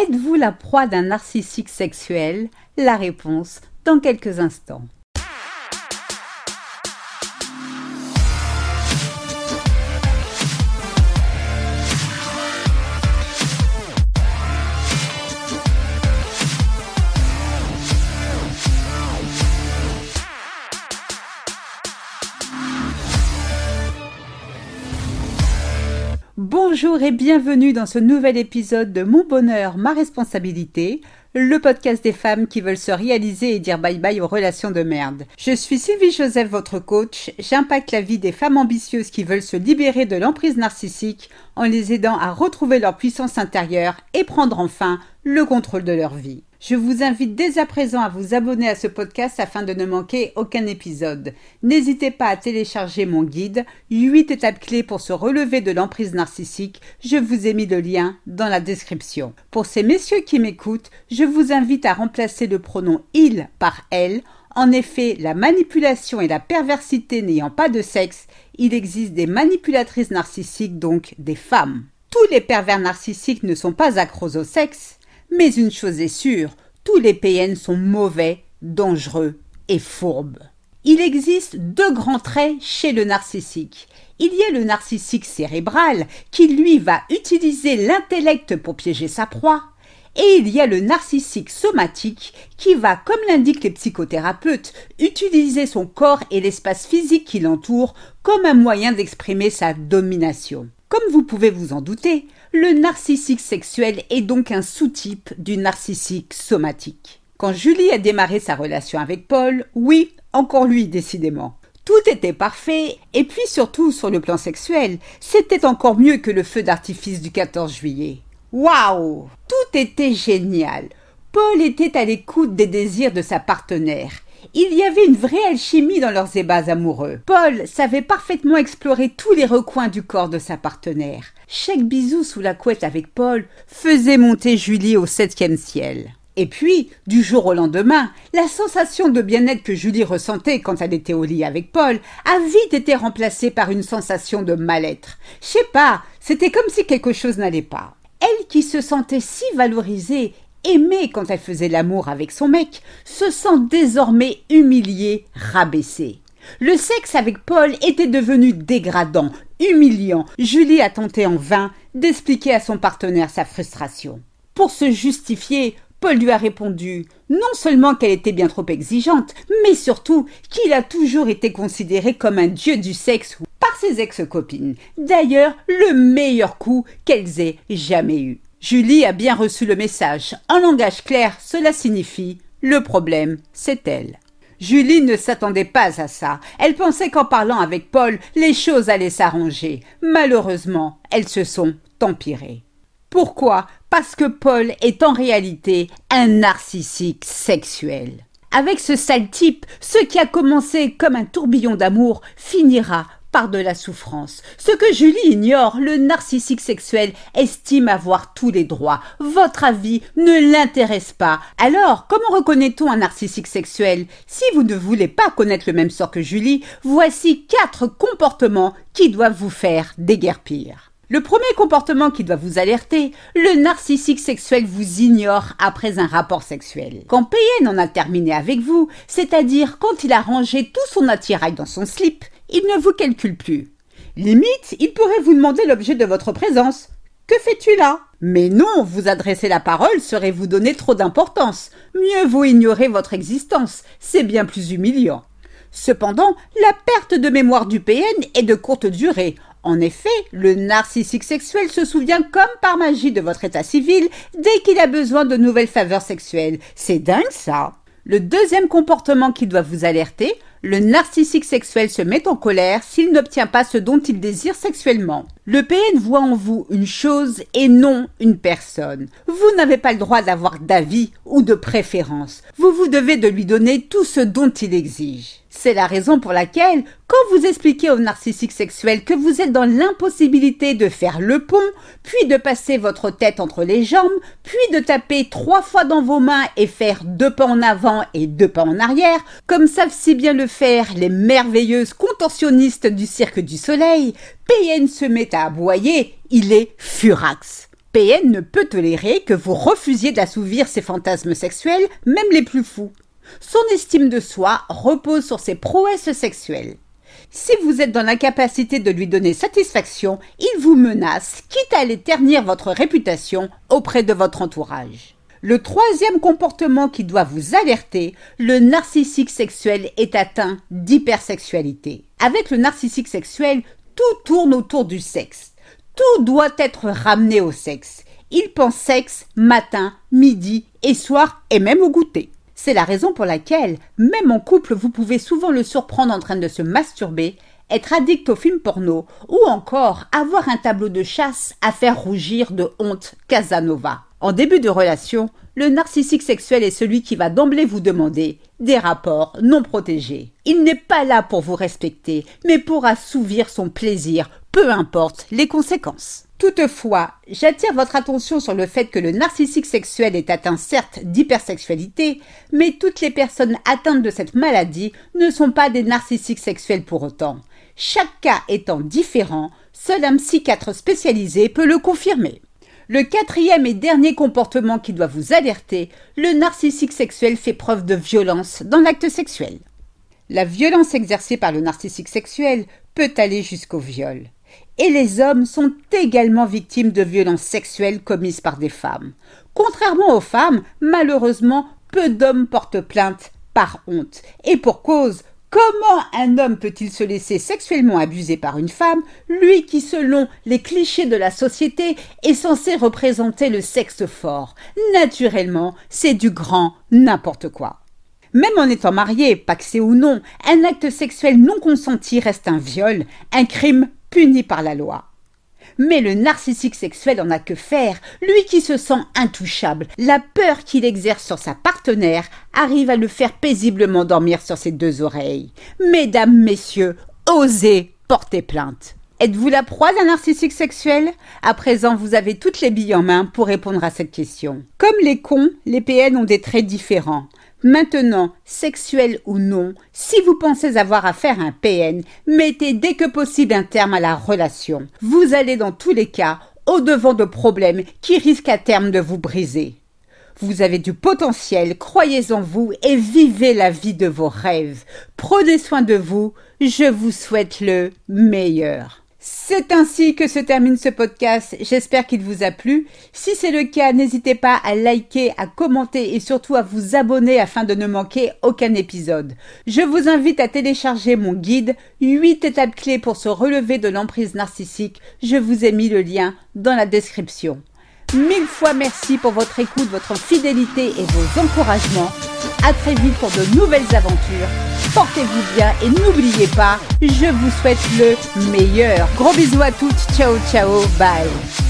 Êtes-vous la proie d'un narcissique sexuel? La réponse dans quelques instants. Bonjour et bienvenue dans ce nouvel épisode de Mon bonheur, ma responsabilité, le podcast des femmes qui veulent se réaliser et dire bye bye aux relations de merde. Je suis Sylvie Joseph, votre coach. J'impacte la vie des femmes ambitieuses qui veulent se libérer de l'emprise narcissique en les aidant à retrouver leur puissance intérieure et prendre enfin le contrôle de leur vie. Je vous invite dès à présent à vous abonner à ce podcast afin de ne manquer aucun épisode. N'hésitez pas à télécharger mon guide 8 étapes clés pour se relever de l'emprise narcissique. Je vous ai mis le lien dans la description. Pour ces messieurs qui m'écoutent, je vous invite à remplacer le pronom il par elle. En effet, la manipulation et la perversité n'ayant pas de sexe, il existe des manipulatrices narcissiques, donc des femmes. Tous les pervers narcissiques ne sont pas accros au sexe, mais une chose est sûre, tous les PN sont mauvais, dangereux et fourbes. Il existe deux grands traits chez le narcissique. Il y a le narcissique cérébral qui lui va utiliser l'intellect pour piéger sa proie. Et il y a le narcissique somatique qui va, comme l'indiquent les psychothérapeutes, utiliser son corps et l'espace physique qui l'entoure comme un moyen d'exprimer sa domination. Comme vous pouvez vous en douter, le narcissique sexuel est donc un sous-type du narcissique somatique. Quand Julie a démarré sa relation avec Paul, oui, encore lui décidément. Tout était parfait, et puis surtout sur le plan sexuel, c'était encore mieux que le feu d'artifice du 14 juillet. Waouh Tout était génial. Paul était à l'écoute des désirs de sa partenaire. Il y avait une vraie alchimie dans leurs ébats amoureux. Paul savait parfaitement explorer tous les recoins du corps de sa partenaire. Chaque bisou sous la couette avec Paul faisait monter Julie au septième ciel. Et puis, du jour au lendemain, la sensation de bien-être que Julie ressentait quand elle était au lit avec Paul a vite été remplacée par une sensation de mal-être. Je sais pas, c'était comme si quelque chose n'allait pas. Elle qui se sentait si valorisée aimée quand elle faisait l'amour avec son mec, se sent désormais humiliée, rabaissée. Le sexe avec Paul était devenu dégradant, humiliant. Julie a tenté en vain d'expliquer à son partenaire sa frustration. Pour se justifier, Paul lui a répondu non seulement qu'elle était bien trop exigeante, mais surtout qu'il a toujours été considéré comme un dieu du sexe par ses ex-copines. D'ailleurs, le meilleur coup qu'elles aient jamais eu. Julie a bien reçu le message. En langage clair, cela signifie le problème, c'est elle. Julie ne s'attendait pas à ça. Elle pensait qu'en parlant avec Paul, les choses allaient s'arranger. Malheureusement, elles se sont empirées. Pourquoi? Parce que Paul est en réalité un narcissique sexuel. Avec ce sale type, ce qui a commencé comme un tourbillon d'amour finira par de la souffrance. Ce que Julie ignore, le narcissique sexuel estime avoir tous les droits. Votre avis ne l'intéresse pas. Alors, comment reconnaît-on un narcissique sexuel? Si vous ne voulez pas connaître le même sort que Julie, voici quatre comportements qui doivent vous faire déguerpir. Le premier comportement qui doit vous alerter, le narcissique sexuel vous ignore après un rapport sexuel. Quand PN en a terminé avec vous, c'est-à-dire quand il a rangé tout son attirail dans son slip, il ne vous calcule plus. Limite, il pourrait vous demander l'objet de votre présence. Que fais-tu là? Mais non, vous adresser la parole serait vous donner trop d'importance. Mieux vaut ignorer votre existence, c'est bien plus humiliant. Cependant, la perte de mémoire du PN est de courte durée. En effet, le narcissique sexuel se souvient comme par magie de votre état civil dès qu'il a besoin de nouvelles faveurs sexuelles. C'est dingue ça. Le deuxième comportement qui doit vous alerter, le narcissique sexuel se met en colère s'il n'obtient pas ce dont il désire sexuellement. Le PN voit en vous une chose et non une personne. Vous n'avez pas le droit d'avoir d'avis ou de préférence. Vous vous devez de lui donner tout ce dont il exige. C'est la raison pour laquelle, quand vous expliquez au narcissique sexuel que vous êtes dans l'impossibilité de faire le pont, puis de passer votre tête entre les jambes, puis de taper trois fois dans vos mains et faire deux pas en avant et deux pas en arrière, comme savent si bien le faire les merveilleuses contorsionnistes du Cirque du Soleil, PN se met à aboyer, il est furax. PN ne peut tolérer que vous refusiez d'assouvir ses fantasmes sexuels, même les plus fous. Son estime de soi repose sur ses prouesses sexuelles. Si vous êtes dans l'incapacité de lui donner satisfaction, il vous menace, quitte à aller ternir votre réputation auprès de votre entourage. Le troisième comportement qui doit vous alerter, le narcissique sexuel est atteint d'hypersexualité. Avec le narcissique sexuel, tout tourne autour du sexe. Tout doit être ramené au sexe. Il pense sexe matin, midi et soir et même au goûter. C'est la raison pour laquelle, même en couple, vous pouvez souvent le surprendre en train de se masturber, être addict aux films porno ou encore avoir un tableau de chasse à faire rougir de honte Casanova. En début de relation, le narcissique sexuel est celui qui va d'emblée vous demander des rapports non protégés. Il n'est pas là pour vous respecter, mais pour assouvir son plaisir, peu importe les conséquences. Toutefois, j'attire votre attention sur le fait que le narcissique sexuel est atteint certes d'hypersexualité, mais toutes les personnes atteintes de cette maladie ne sont pas des narcissiques sexuels pour autant. Chaque cas étant différent, seul un psychiatre spécialisé peut le confirmer. Le quatrième et dernier comportement qui doit vous alerter, le narcissique sexuel fait preuve de violence dans l'acte sexuel. La violence exercée par le narcissique sexuel peut aller jusqu'au viol et les hommes sont également victimes de violences sexuelles commises par des femmes. Contrairement aux femmes, malheureusement, peu d'hommes portent plainte par honte. Et pour cause, Comment un homme peut-il se laisser sexuellement abuser par une femme, lui qui, selon les clichés de la société, est censé représenter le sexe fort? Naturellement, c'est du grand n'importe quoi. Même en étant marié, paxé ou non, un acte sexuel non consenti reste un viol, un crime puni par la loi. Mais le narcissique sexuel en a que faire, lui qui se sent intouchable. La peur qu'il exerce sur sa partenaire arrive à le faire paisiblement dormir sur ses deux oreilles. Mesdames, messieurs, osez porter plainte. Êtes-vous la proie d'un narcissique sexuel? À présent, vous avez toutes les billes en main pour répondre à cette question. Comme les cons, les PN ont des traits différents. Maintenant, sexuel ou non, si vous pensez avoir affaire à un PN, mettez dès que possible un terme à la relation. Vous allez dans tous les cas au-devant de problèmes qui risquent à terme de vous briser. Vous avez du potentiel, croyez en vous et vivez la vie de vos rêves. Prenez soin de vous, je vous souhaite le meilleur. C'est ainsi que se termine ce podcast. J'espère qu'il vous a plu. Si c'est le cas, n'hésitez pas à liker, à commenter et surtout à vous abonner afin de ne manquer aucun épisode. Je vous invite à télécharger mon guide 8 étapes clés pour se relever de l'emprise narcissique. Je vous ai mis le lien dans la description. Mille fois merci pour votre écoute, votre fidélité et vos encouragements. À très vite pour de nouvelles aventures. Portez-vous bien et n'oubliez pas, je vous souhaite le meilleur. Gros bisous à toutes. Ciao, ciao, bye.